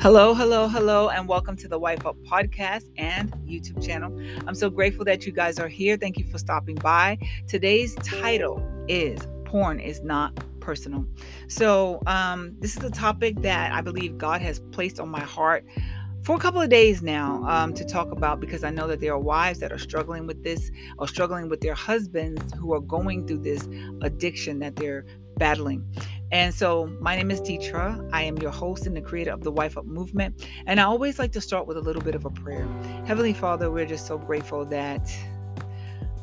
Hello, hello, hello, and welcome to the Wife Up podcast and YouTube channel. I'm so grateful that you guys are here. Thank you for stopping by. Today's title is Porn is Not Personal. So, um, this is a topic that I believe God has placed on my heart for a couple of days now um, to talk about because I know that there are wives that are struggling with this or struggling with their husbands who are going through this addiction that they're battling. And so, my name is Deetra. I am your host and the creator of the Wife Up Movement. And I always like to start with a little bit of a prayer. Heavenly Father, we're just so grateful that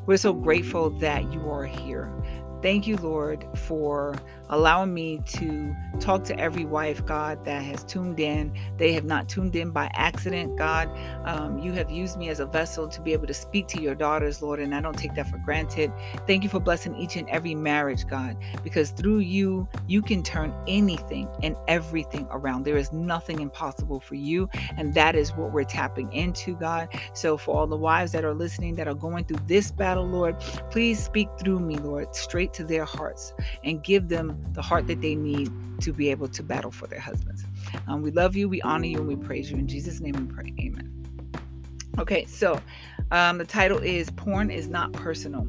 we're so grateful that you are here. Thank you, Lord, for allowing me to talk to every wife, God, that has tuned in. They have not tuned in by accident, God. Um, you have used me as a vessel to be able to speak to your daughters, Lord, and I don't take that for granted. Thank you for blessing each and every marriage, God, because through you, you can turn anything and everything around. There is nothing impossible for you, and that is what we're tapping into, God. So, for all the wives that are listening that are going through this battle, Lord, please speak through me, Lord, straight to their hearts and give them the heart that they need to be able to battle for their husbands. Um, we love you, we honor you, and we praise you. In Jesus' name we pray. Amen. Okay, so um, the title is Porn is Not Personal.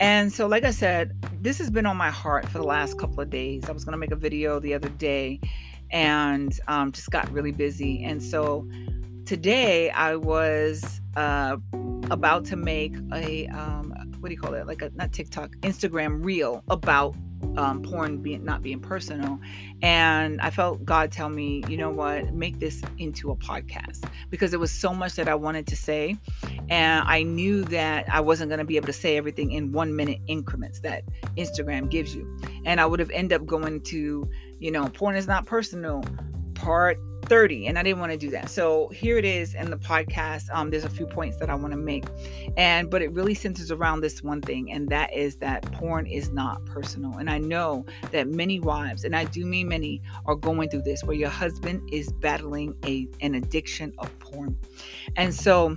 And so, like I said, this has been on my heart for the last couple of days. I was going to make a video the other day and um, just got really busy. And so today I was uh, about to make a, um, what do you call it? Like a, not TikTok, Instagram reel about um, porn being not being personal. And i felt god tell me you know what? Make this into a podcast. Because there was so much that i wanted to say and i knew that i wasn't going to be able to say everything in one minute increments that instagram gives you. And i would have ended up going to you know porn is not personal. Part 30 and i didn't want to do that. So here it is in the podcast um, there's a few points that i want to make and but it really centers around this one thing and that is that porn is not personal and i know that many wives and i do mean many are going through this where your husband is battling a an addiction of porn. And so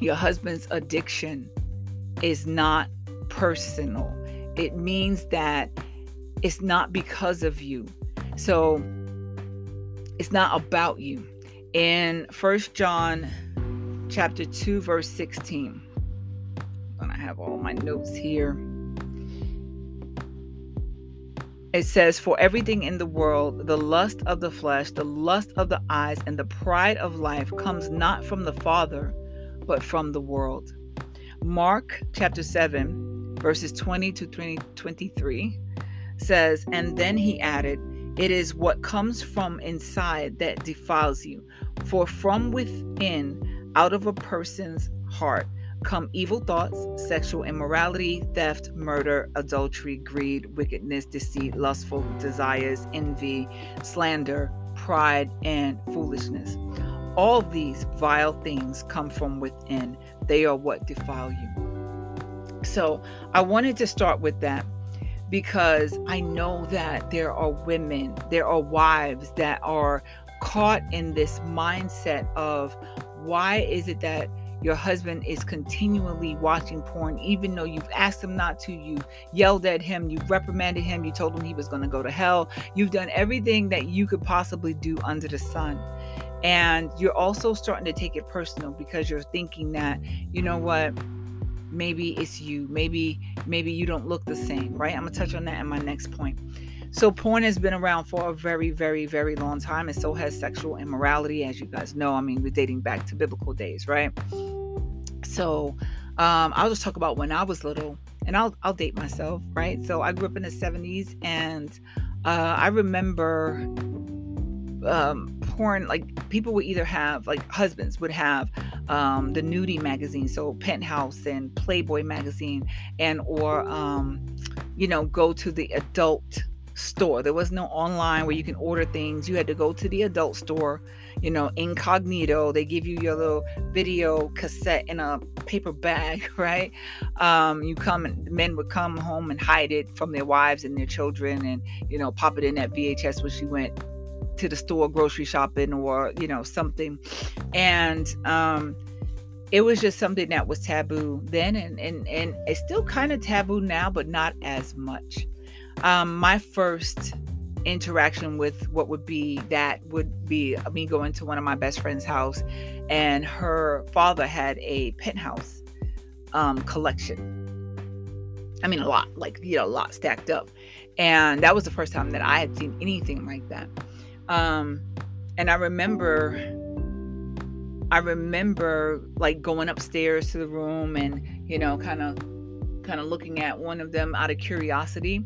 your husband's addiction is not personal. It means that it's not because of you. So it's not about you. In First John chapter 2 verse 16. And I have all my notes here. It says, For everything in the world, the lust of the flesh, the lust of the eyes, and the pride of life comes not from the Father, but from the world. Mark chapter 7, verses 20 to 20, 23 says, And then he added, it is what comes from inside that defiles you. For from within, out of a person's heart, come evil thoughts, sexual immorality, theft, murder, adultery, greed, wickedness, deceit, lustful desires, envy, slander, pride, and foolishness. All these vile things come from within. They are what defile you. So I wanted to start with that because I know that there are women, there are wives that are caught in this mindset of why is it that your husband is continually watching porn, even though you've asked him not to, you yelled at him, you reprimanded him, you told him he was going to go to hell. You've done everything that you could possibly do under the sun. And you're also starting to take it personal because you're thinking that, you know what, maybe it's you maybe maybe you don't look the same right? I'm gonna touch on that in my next point. So porn has been around for a very very very long time and so has sexual immorality as you guys know. I mean we're dating back to biblical days right? So um, i'll just talk about when i was little and i'll i'll date myself right? So i grew up in the 70s and uh, i remember um, porn like people would either have like husbands would have um, the nudie magazine so penthouse and playboy magazine and or um, you know go to the adult store. There was no online where you can order things. You had to go to the adult store you know incognito. They give you your little video cassette in a paper bag right? Um, you come and men would come home and hide it from their wives and their children and you know pop it in that vhs when she went to the store grocery shopping or you know something. And um it was just something that was taboo then and and, and it's still kind of taboo now but not as much. Um my first interaction with what would be that would be me going to one of my best friend's house and her father had a penthouse um, collection. I mean a lot like you know a lot stacked up. And that was the first time that i had seen anything like that um, and i remember i remember like going upstairs to the room and you know kind of kind of looking at one of them out of curiosity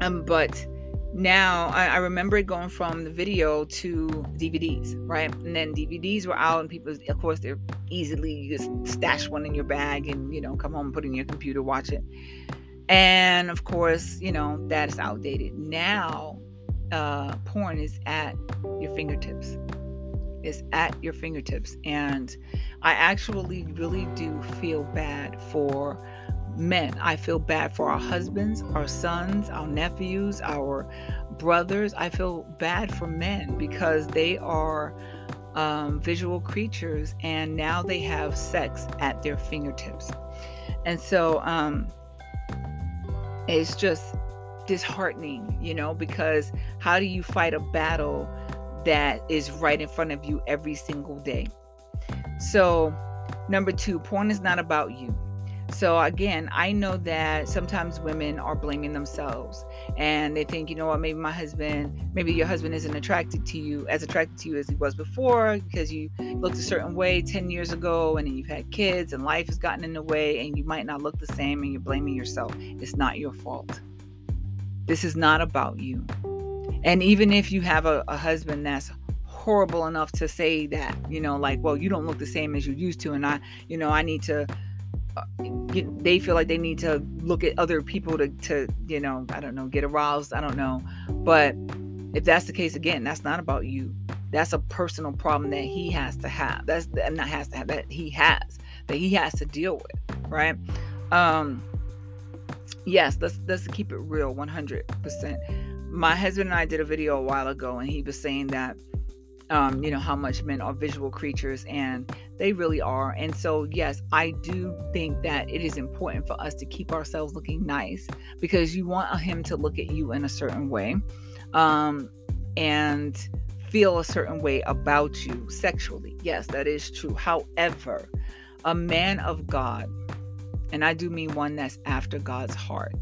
um, but now I, I, remember it going from the video to DVDs, right? And then DVDs were out, and people, of course, they're easily you just stash one in your bag and you know come home, put it in your computer, watch it. And of course, you know that is outdated. Now, uh, porn is at your fingertips. It's at your fingertips, and I actually really do feel bad for men. I feel bad for our husbands, our sons, our nephews, our brothers. I feel bad for men because they are um, visual creatures and now they have sex at their fingertips. And so um, it's just disheartening, you know, because how do you fight a battle that is right in front of you every single day? So, number two, porn is not about you. So again, I know that sometimes women are blaming themselves and they think, you know what, maybe my husband, maybe your husband isn't attracted to you as attracted to you as he was before because you looked a certain way 10 years ago and then you've had kids and life has gotten in the way and you might not look the same and you're blaming yourself. It's not your fault. This is not about you. And even if you have a, a husband that's horrible enough to say that, you know, like, well, you don't look the same as you used to, and I, you know, I need to uh, they feel like they need to look at other people to, to you know i don't know get aroused i don't know. But if that's the case again that's not about you. That's a personal problem that he has to have that's not has to have that he has that he has to deal with right? Um yes let's let's keep it real 100% my husband and i did a video a while ago and he was saying that um, you know, how much men are visual creatures, and they really are. And so, yes, I do think that it is important for us to keep ourselves looking nice because you want him to look at you in a certain way um, and feel a certain way about you sexually. Yes, that is true. However, a man of God, and I do mean one that's after God's heart,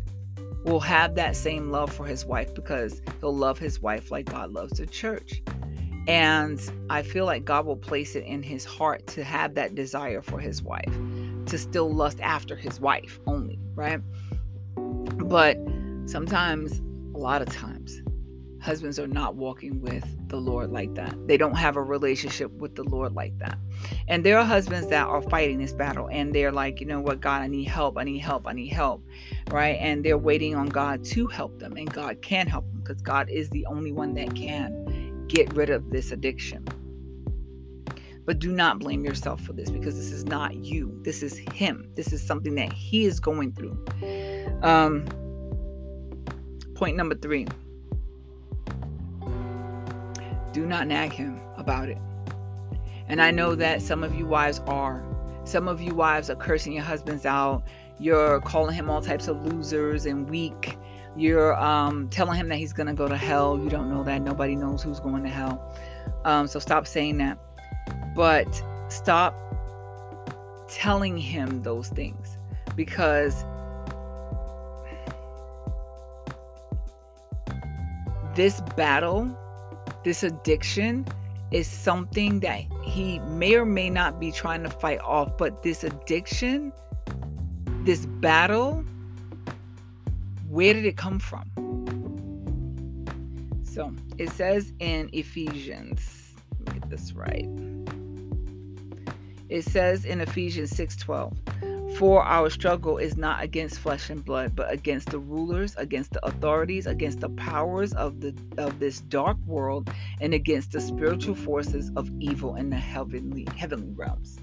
will have that same love for his wife because he'll love his wife like God loves the church. And I feel like God will place it in his heart to have that desire for his wife, to still lust after his wife only, right? But sometimes, a lot of times, husbands are not walking with the Lord like that. They don't have a relationship with the Lord like that. And there are husbands that are fighting this battle and they're like, you know what, God, I need help. I need help. I need help. Right. And they're waiting on God to help them. And God can help them because God is the only one that can get rid of this addiction. But do not blame yourself for this because this is not you. This is him. This is something that he is going through. Um, point number three do not nag him about it. And I know that some of you wives are. Some of you wives are cursing your husbands out. You're calling him all types of losers and weak you're um, telling him that he's going to go to hell. You don't know that. Nobody knows who's going to hell. Um, so stop saying that. But stop telling him those things because this battle, this addiction, is something that he may or may not be trying to fight off. But this addiction, this battle, where did it come from? So it says in Ephesians, get this right. It says in Ephesians 6:12, for our struggle is not against flesh and blood, but against the rulers, against the authorities, against the powers of the of this dark world, and against the spiritual forces of evil in the heavenly heavenly realms.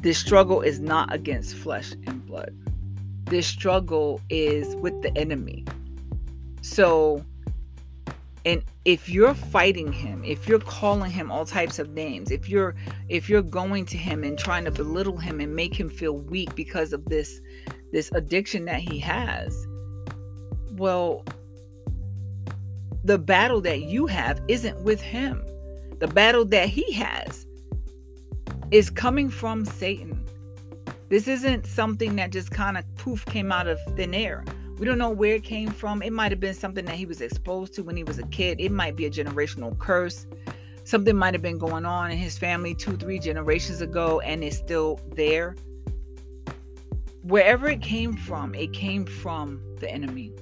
This struggle is not against flesh and blood this struggle is with the enemy. So, and if you're fighting him, if you're calling him all types of names, if you're if you're going to him and trying to belittle him and make him feel weak because of this this addiction that he has, well, the battle that you have isn't with him. The battle that he has is coming from Satan. This isn't something that just kind of poof came out of thin air. We don't know where it came from. It might have been something that he was exposed to when he was a kid. It might be a generational curse. Something might have been going on in his family two, three generations ago, and it's still there. Wherever it came from, it came from the enemy.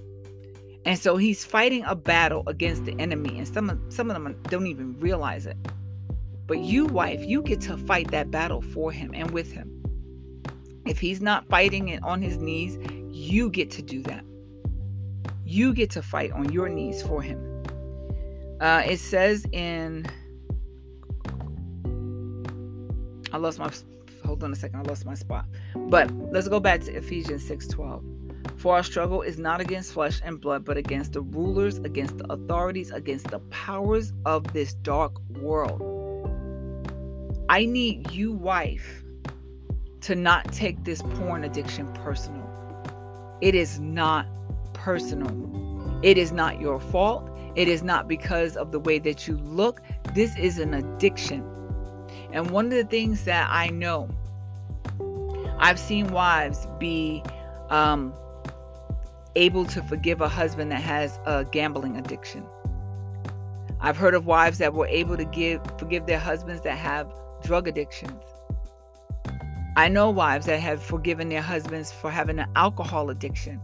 And so he's fighting a battle against the enemy, and some of, some of them don't even realize it. But you, wife, you get to fight that battle for him and with him. If he's not fighting it on his knees, you get to do that. You get to fight on your knees for him. Uh, it says in. I lost my. Hold on a second. I lost my spot. But let's go back to Ephesians 6 12. For our struggle is not against flesh and blood, but against the rulers, against the authorities, against the powers of this dark world. I need you, wife, to not take this porn addiction personal. It is not personal. It is not your fault. It is not because of the way that you look. This is an addiction. And one of the things that I know, I've seen wives be um, able to forgive a husband that has a gambling addiction. I've heard of wives that were able to give forgive their husbands that have drug addictions. I know wives that have forgiven their husbands for having an alcohol addiction.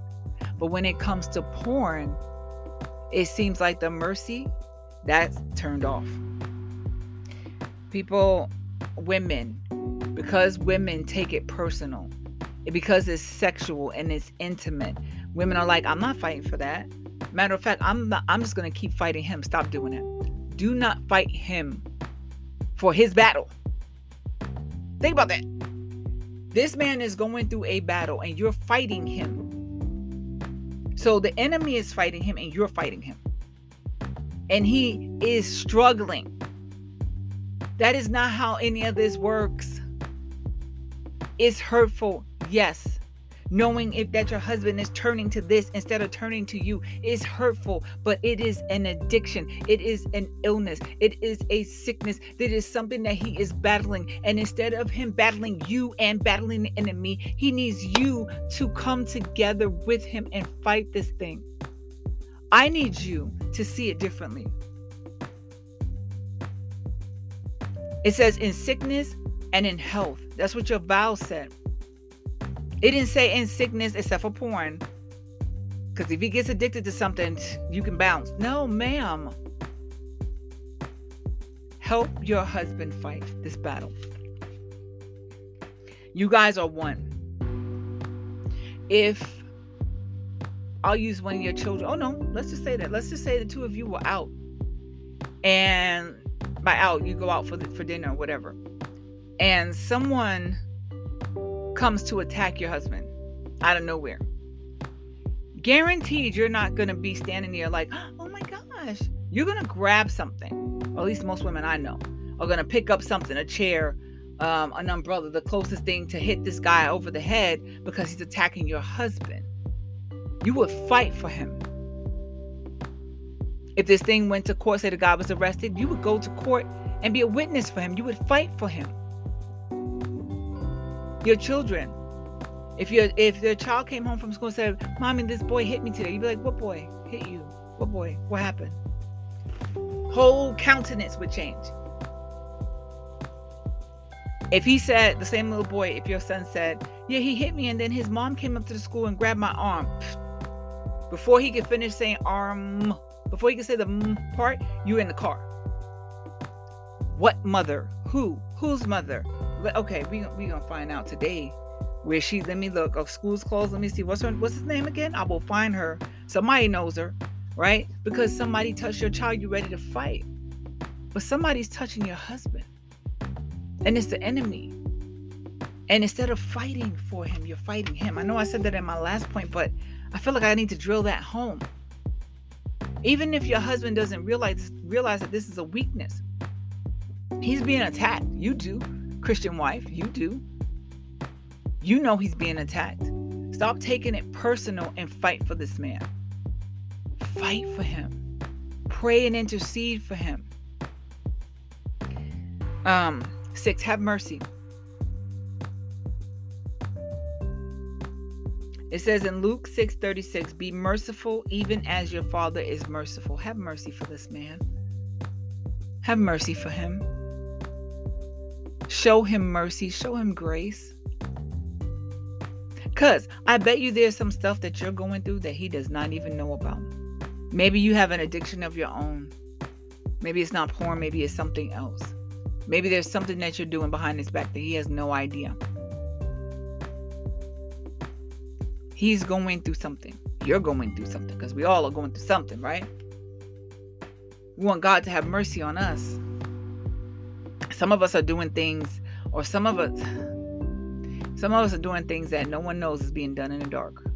But when it comes to porn, it seems like the mercy that's turned off. People, women, because women take it personal, because it's sexual and it's intimate, women are like, I'm not fighting for that. Matter of fact, I'm not, I'm just gonna keep fighting him. Stop doing it. Do not fight him for his battle. Think about that. This man is going through a battle and you're fighting him. So the enemy is fighting him and you're fighting him. And he is struggling. That is not how any of this works. It's hurtful, yes knowing if that your husband is turning to this instead of turning to you is hurtful but it is an addiction. It is an illness. It is a sickness that is something that he is battling. And instead of him battling you and battling the enemy he needs you to come together with him and fight this thing. I need you to see it differently. It says in sickness and in health. That's what your vow said it didn't say in sickness except for porn. Because if he gets addicted to something, you can bounce. No, ma'am. Help your husband fight this battle. You guys are one. If I'll use one of your children. Oh no, let's just say that. Let's just say the two of you were out. And by out, you go out for the, for dinner or whatever. And someone comes to attack your husband out of nowhere. Guaranteed you're not going to be standing there like, oh my gosh. You're going to grab something. Or at least most women I know are going to pick up something, a chair, um, an umbrella, the closest thing to hit this guy over the head because he's attacking your husband. You would fight for him. If this thing went to court, say the guy was arrested, you would go to court and be a witness for him. You would fight for him your children. If your if your child came home from school and said, "Mommy, this boy hit me today," you'd be like, "What boy hit you? What boy? What happened?" Whole countenance would change. If he said the same little boy, if your son said, "Yeah, he hit me," and then his mom came up to the school and grabbed my arm, before he could finish saying arm, before he could say the part, you're in the car. What mother? Who? Whose mother? Okay, we we gonna find out today where she. Let me look. Oh, school's closed. Let me see. What's her? What's his name again? I will find her. Somebody knows her, right? Because somebody touched your child. You ready to fight, but somebody's touching your husband, and it's the enemy. And instead of fighting for him, you're fighting him. I know I said that in my last point, but I feel like I need to drill that home. Even if your husband doesn't realize realize that this is a weakness, he's being attacked. You do. Christian wife, you do. You know he's being attacked. Stop taking it personal and fight for this man. Fight for him. Pray and intercede for him. Um, six, have mercy. It says in Luke 6 36, be merciful even as your father is merciful. Have mercy for this man. Have mercy for him. Show him mercy. Show him grace. Because I bet you there's some stuff that you're going through that he does not even know about. Maybe you have an addiction of your own. Maybe it's not porn. Maybe it's something else. Maybe there's something that you're doing behind his back that he has no idea. He's going through something. You're going through something because we all are going through something, right? We want God to have mercy on us. Some of us are doing things, or some of us, some of us are doing things that no one knows is being done in the dark.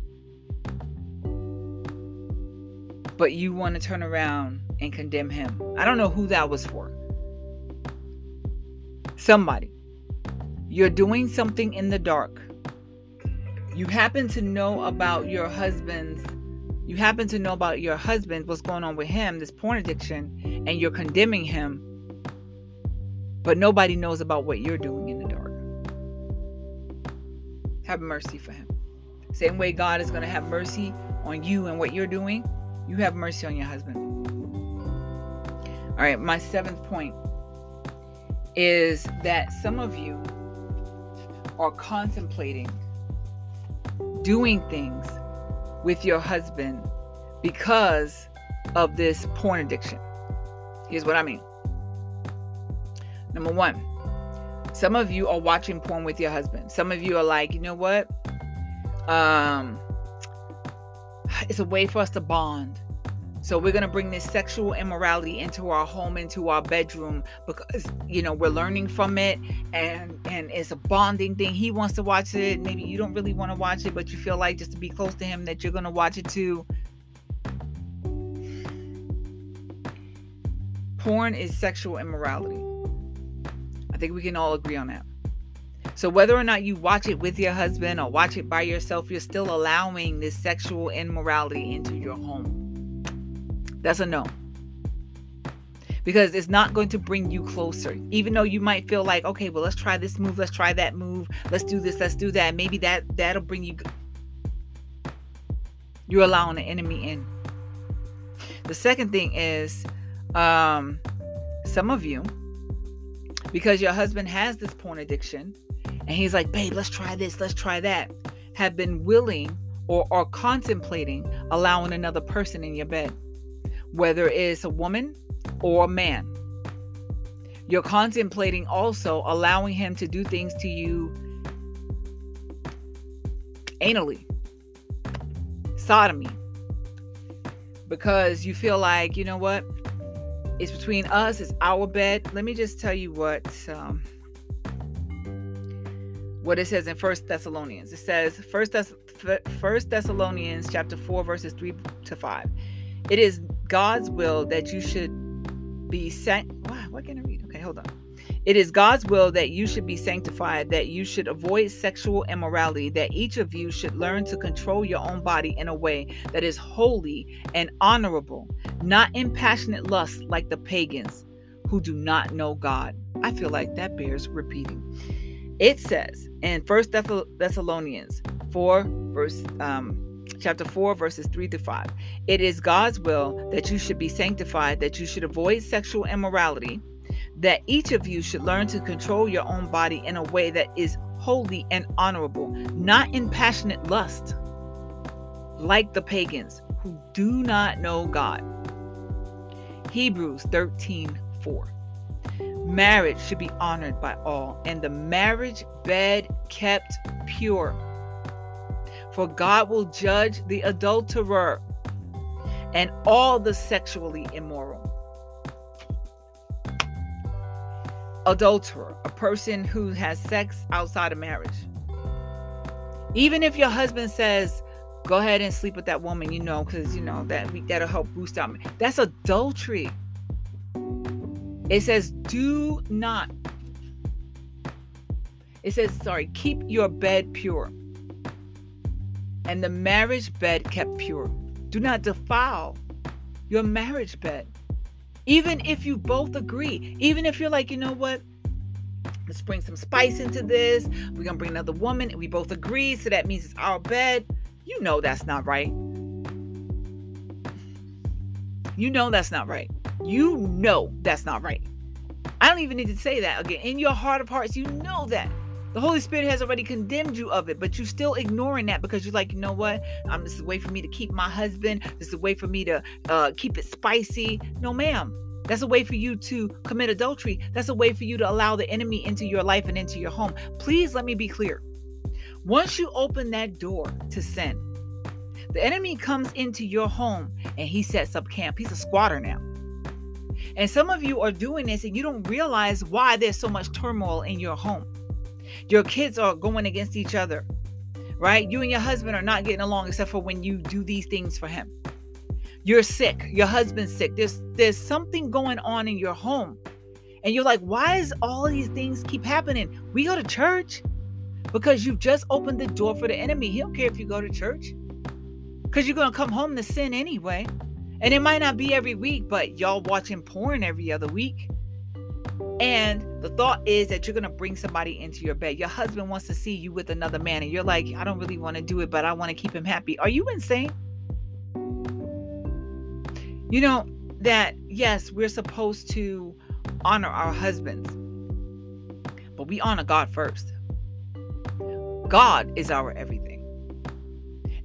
But you want to turn around and condemn him. I don't know who that was for. Somebody. You're doing something in the dark you happen to know about your husband's you happen to know about your husband what's going on with him this porn addiction and you're condemning him but nobody knows about what you're doing in the dark have mercy for him same way god is going to have mercy on you and what you're doing you have mercy on your husband all right my seventh point is that some of you are contemplating doing things with your husband because of this porn addiction. Here's what I mean. Number one, some of you are watching porn with your husband. Some of you are like, you know what? Um, it's a way for us to bond. So we're going to bring this sexual immorality into our home, into our bedroom because you know, we're learning from it and and it's a bonding thing. He wants to watch it. Maybe you don't really want to watch it, but you feel like just to be close to him that you're going to watch it too. Porn is sexual immorality. I think we can all agree on that. So whether or not you watch it with your husband or watch it by yourself, you're still allowing this sexual immorality into your home. That's a no. Because it's not going to bring you closer. Even though you might feel like, okay, well, let's try this move, let's try that move, let's do this, let's do that. Maybe that that'll bring you you're allowing the enemy in. The second thing is um some of you because your husband has this porn addiction and he's like, "Babe, let's try this, let's try that." have been willing or are contemplating allowing another person in your bed whether it's a woman or a man. You're contemplating also allowing him to do things to you anally, sodomy, because you feel like, you know what? It's between us, it's our bed. Let me just tell you what. Um, what it says in First Thessalonians. It says First Thess- First Thessalonians chapter 4 verses 3 to 5. It is God's will that you should be sent. What can I read? Okay, hold on. It is God's will that you should be sanctified, that you should avoid sexual immorality, that each of you should learn to control your own body in a way that is holy and honorable, not in passionate lust like the pagans who do not know God. I feel like that bears repeating. It says in First Thessalonians 4, verse um, chapter 4, verses 3 to 5. It is God's will that you should be sanctified, that you should avoid sexual immorality, that each of you should learn to control your own body in a way that is holy and honorable, not in passionate lust, like the pagans who do not know God. Hebrews 13 4. Marriage should be honored by all, and the marriage bed kept pure for God will judge the adulterer and all the sexually immoral. Adulterer, a person who has sex outside of marriage. Even if your husband says, go ahead and sleep with that woman, you know, because, you know, that that'll help boost out. That's adultery. It says, do not. It says, sorry, keep your bed pure and the marriage bed kept pure. Do not defile your marriage bed. Even if you both agree, even if you're like, you know what? Let's bring some spice into this. We're going to bring another woman. and We both agree. So that means it's our bed. You know that's not right. You know that's not right. You know that's not right. I don't even need to say that again. In your heart of hearts, you know that. The Holy Spirit has already condemned you of it, but you're still ignoring that because you're like, you know what? Um, this is a way for me to keep my husband. This is a way for me to uh, keep it spicy. No, ma'am. That's a way for you to commit adultery. That's a way for you to allow the enemy into your life and into your home. Please let me be clear. Once you open that door to sin, the enemy comes into your home and he sets up camp. He's a squatter now. And some of you are doing this and you don't realize why there's so much turmoil in your home. Your kids are going against each other, right? You and your husband are not getting along except for when you do these things for him. You're sick, your husband's sick. There's there's something going on in your home. And you're like, why is all these things keep happening? We go to church because you've just opened the door for the enemy. He don't care if you go to church. Because you're gonna come home to sin anyway. And it might not be every week, but y'all watching porn every other week. And the thought is that you're going to bring somebody into your bed. Your husband wants to see you with another man, and you're like, I don't really want to do it, but I want to keep him happy. Are you insane? You know, that yes, we're supposed to honor our husbands, but we honor God first. God is our everything.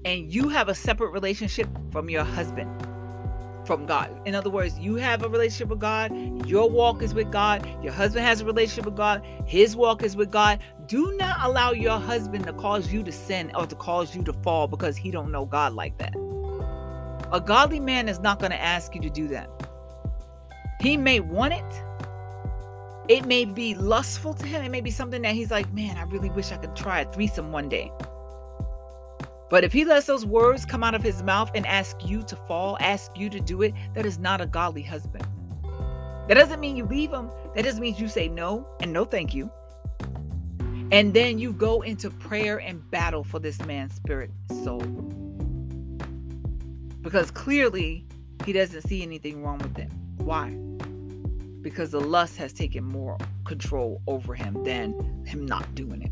And you have a separate relationship from your husband from God. In other words, you have a relationship with God, your walk is with God, your husband has a relationship with God, his walk is with God. Do not allow your husband to cause you to sin or to cause you to fall because he don't know God like that. A godly man is not going to ask you to do that. He may want it. It may be lustful to him. It may be something that he's like, man, I really wish I could try a threesome one day. But if he lets those words come out of his mouth and ask you to fall, ask you to do it, that is not a godly husband. That doesn't mean you leave him. That just means you say no and no thank you. And then you go into prayer and battle for this man's spirit soul. Because clearly he doesn't see anything wrong with it. Why? Because the lust has taken more control over him than him not doing it.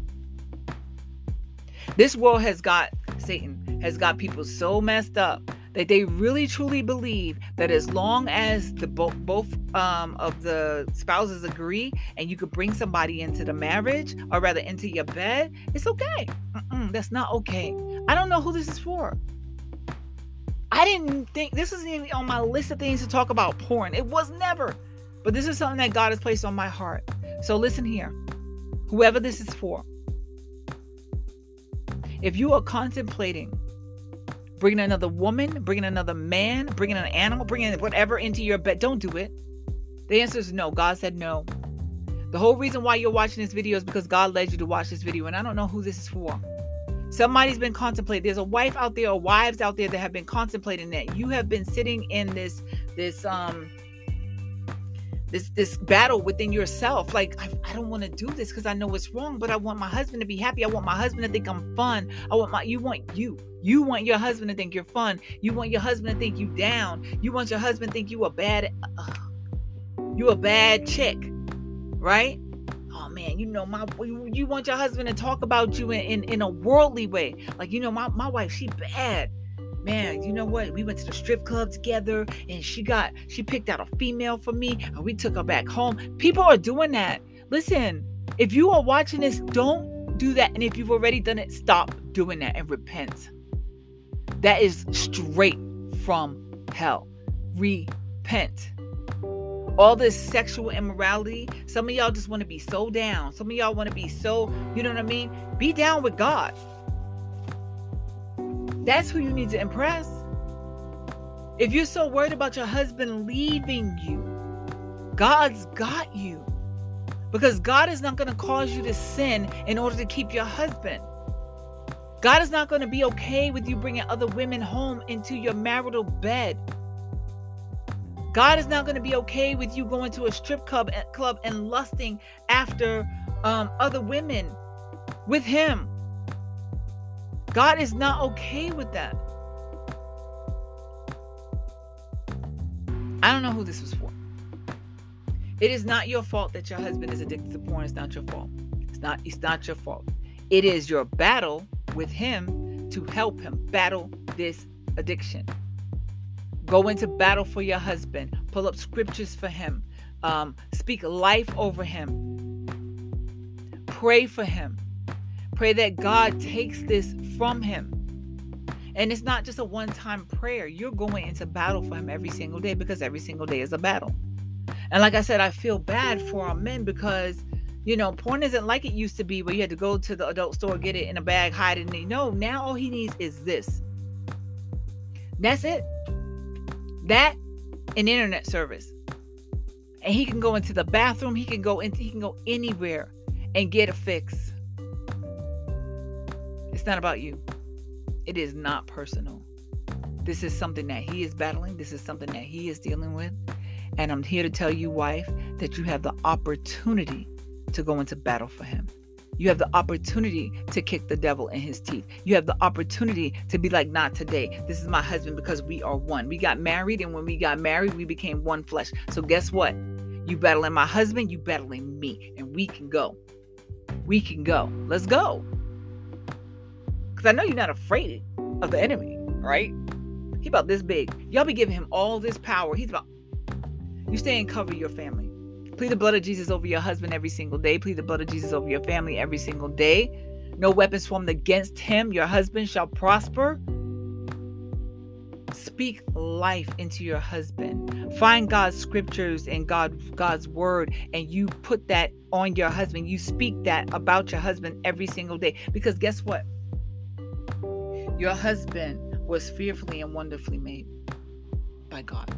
This world has got Satan has got people so messed up that they really truly believe that as long as the bo- both um, of the spouses agree and you could bring somebody into the marriage or rather into your bed, it's okay. Mm-mm, that's not okay. I don't know who this is for. I didn't think this isn't even on my list of things to talk about porn. It was never. But this is something that God has placed on my heart. So listen here. Whoever this is for, if you are contemplating bringing another woman, bringing another man, bringing an animal, bringing whatever into your bed, don't do it. The answer is no. God said no. The whole reason why you're watching this video is because God led you to watch this video, and I don't know who this is for. Somebody's been contemplating. There's a wife out there or wives out there that have been contemplating that. You have been sitting in this this um this this battle within yourself like i, I don't want to do this because i know it's wrong but i want my husband to be happy. I want my husband to think i'm fun. I want my you want you. You want your husband to think you're fun. You want your husband to think you down. You want your husband to think you a bad uh, you a bad chick right? Oh man you know my you want your husband to talk about you in, in, in a worldly way. Like you know my, my wife she bad man, you know what? We went to the strip club together and she got, she picked out a female for me and we took her back home. People are doing that. Listen, if you are watching this, don't do that. And if you've already done it, stop doing that and repent. That is straight from hell. Repent. All this sexual immorality, some of y'all just want to be so down. Some of y'all want to be so, you know what I mean? Be down with God. That's who you need to impress. If you're so worried about your husband leaving you, God's got you. Because God is not going to cause you to sin in order to keep your husband. God is not going to be okay with you bringing other women home into your marital bed. God is not going to be okay with you going to a strip club, club and lusting after um, other women with Him. God is not okay with that. I don't know who this was for. It is not your fault that your husband is addicted to porn. It's not your fault. It's not it's not your fault. It is your battle with him to help him battle this addiction. Go into battle for your husband. Pull up scriptures for him. Um, speak life over him. Pray for him. Pray that God takes this from him. And it's not just a one time prayer. You're going into battle for him every single day because every single day is a battle. And like I said, I feel bad for our men because, you know, porn isn't like it used to be where you had to go to the adult store, get it in a bag, hide it. No, now all he needs is this. That's it. That and internet service. And he can go into the bathroom, he can go into he can go anywhere and get a fix. Not about you. It is not personal. This is something that he is battling. This is something that he is dealing with. And I'm here to tell you, wife, that you have the opportunity to go into battle for him. You have the opportunity to kick the devil in his teeth. You have the opportunity to be like, not today. This is my husband because we are one. We got married, and when we got married, we became one flesh. So, guess what? You battling my husband, you battling me, and we can go. We can go. Let's go. Because I know you're not afraid of the enemy, right? He about this big. Y'all be giving him all this power. He's about you stay and cover your family. Plead the blood of Jesus over your husband every single day. Plead the blood of Jesus over your family every single day. No weapons formed against him, your husband, shall prosper. Speak life into your husband. Find God's scriptures and God God's word and you put that on your husband. You speak that about your husband every single day because guess what? Your husband was fearfully and wonderfully made by God.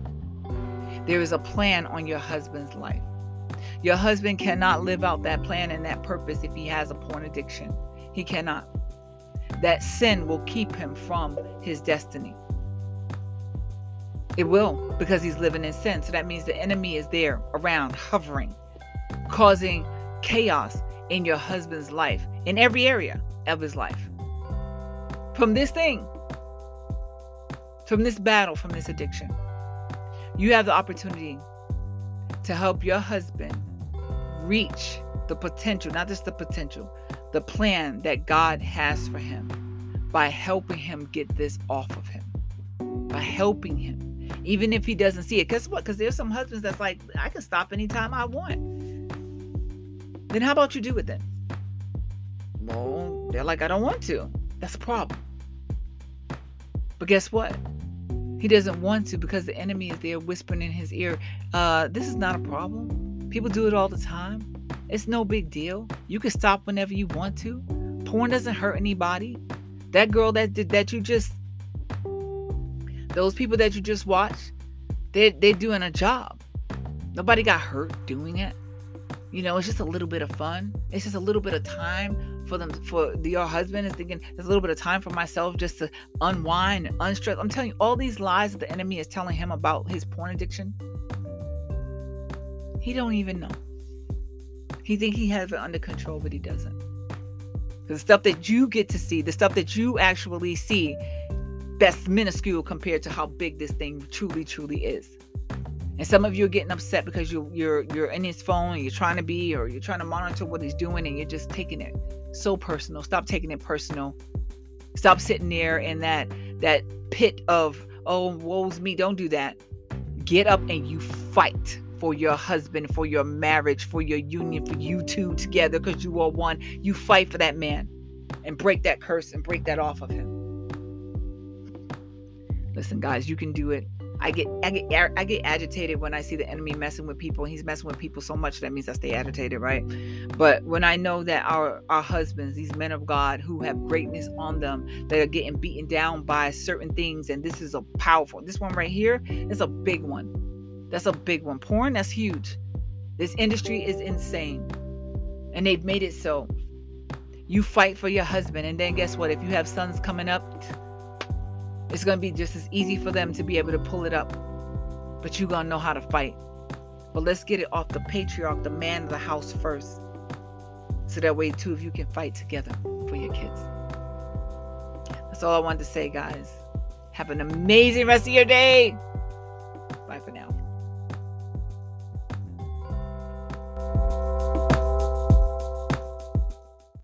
There is a plan on your husband's life. Your husband cannot live out that plan and that purpose if he has a porn addiction. He cannot. That sin will keep him from his destiny. It will because he's living in sin. So that means the enemy is there around, hovering, causing chaos in your husband's life, in every area of his life. From this thing, from this battle, from this addiction. You have the opportunity to help your husband reach the potential, not just the potential, the plan that God has for him by helping him get this off of him. By helping him. Even if he doesn't see it. Guess what? Because there's some husbands that's like, I can stop anytime I want. Then how about you do it then? Well, they're like, I don't want to. That's a problem. But guess what? He doesn't want to because the enemy is there whispering in his ear, uh, this is not a problem. People do it all the time. It's no big deal. You can stop whenever you want to. Porn doesn't hurt anybody. That girl that did that you just those people that you just watched, they they're doing a job. Nobody got hurt doing it. You know, it's just a little bit of fun. It's just a little bit of time for them for the, your husband is thinking there's a little bit of time for myself just to unwind unstress. I'm telling you all these lies that the enemy is telling him about his porn addiction he don't even know. He think he has it under control but he doesn't. The stuff that you get to see the stuff that you actually see that's minuscule compared to how big this thing truly truly is and some of you are getting upset because you you're you're in his phone you're trying to be or you're trying to monitor what he's doing and you're just taking it so personal. Stop taking it personal. Stop sitting there in that that pit of oh woe's me. Don't do that. Get up and you fight for your husband, for your marriage, for your union, for you two together because you are one. You fight for that man and break that curse and break that off of him. Listen, guys, you can do it. I get I get I get agitated when I see the enemy messing with people. He's messing with people so much that means I stay agitated, right? But when I know that our our husbands, these men of God who have greatness on them, that are getting beaten down by certain things, and this is a powerful. This one right here is a big one. That's a big one. Porn, that's huge. This industry is insane, and they've made it so. You fight for your husband, and then guess what? If you have sons coming up it's going to be just as easy for them to be able to pull it up. But you're going to know how to fight. But let's get it off the patriarch, the man of the house first. So that way, two of you can fight together for your kids. That's all I wanted to say, guys. Have an amazing rest of your day.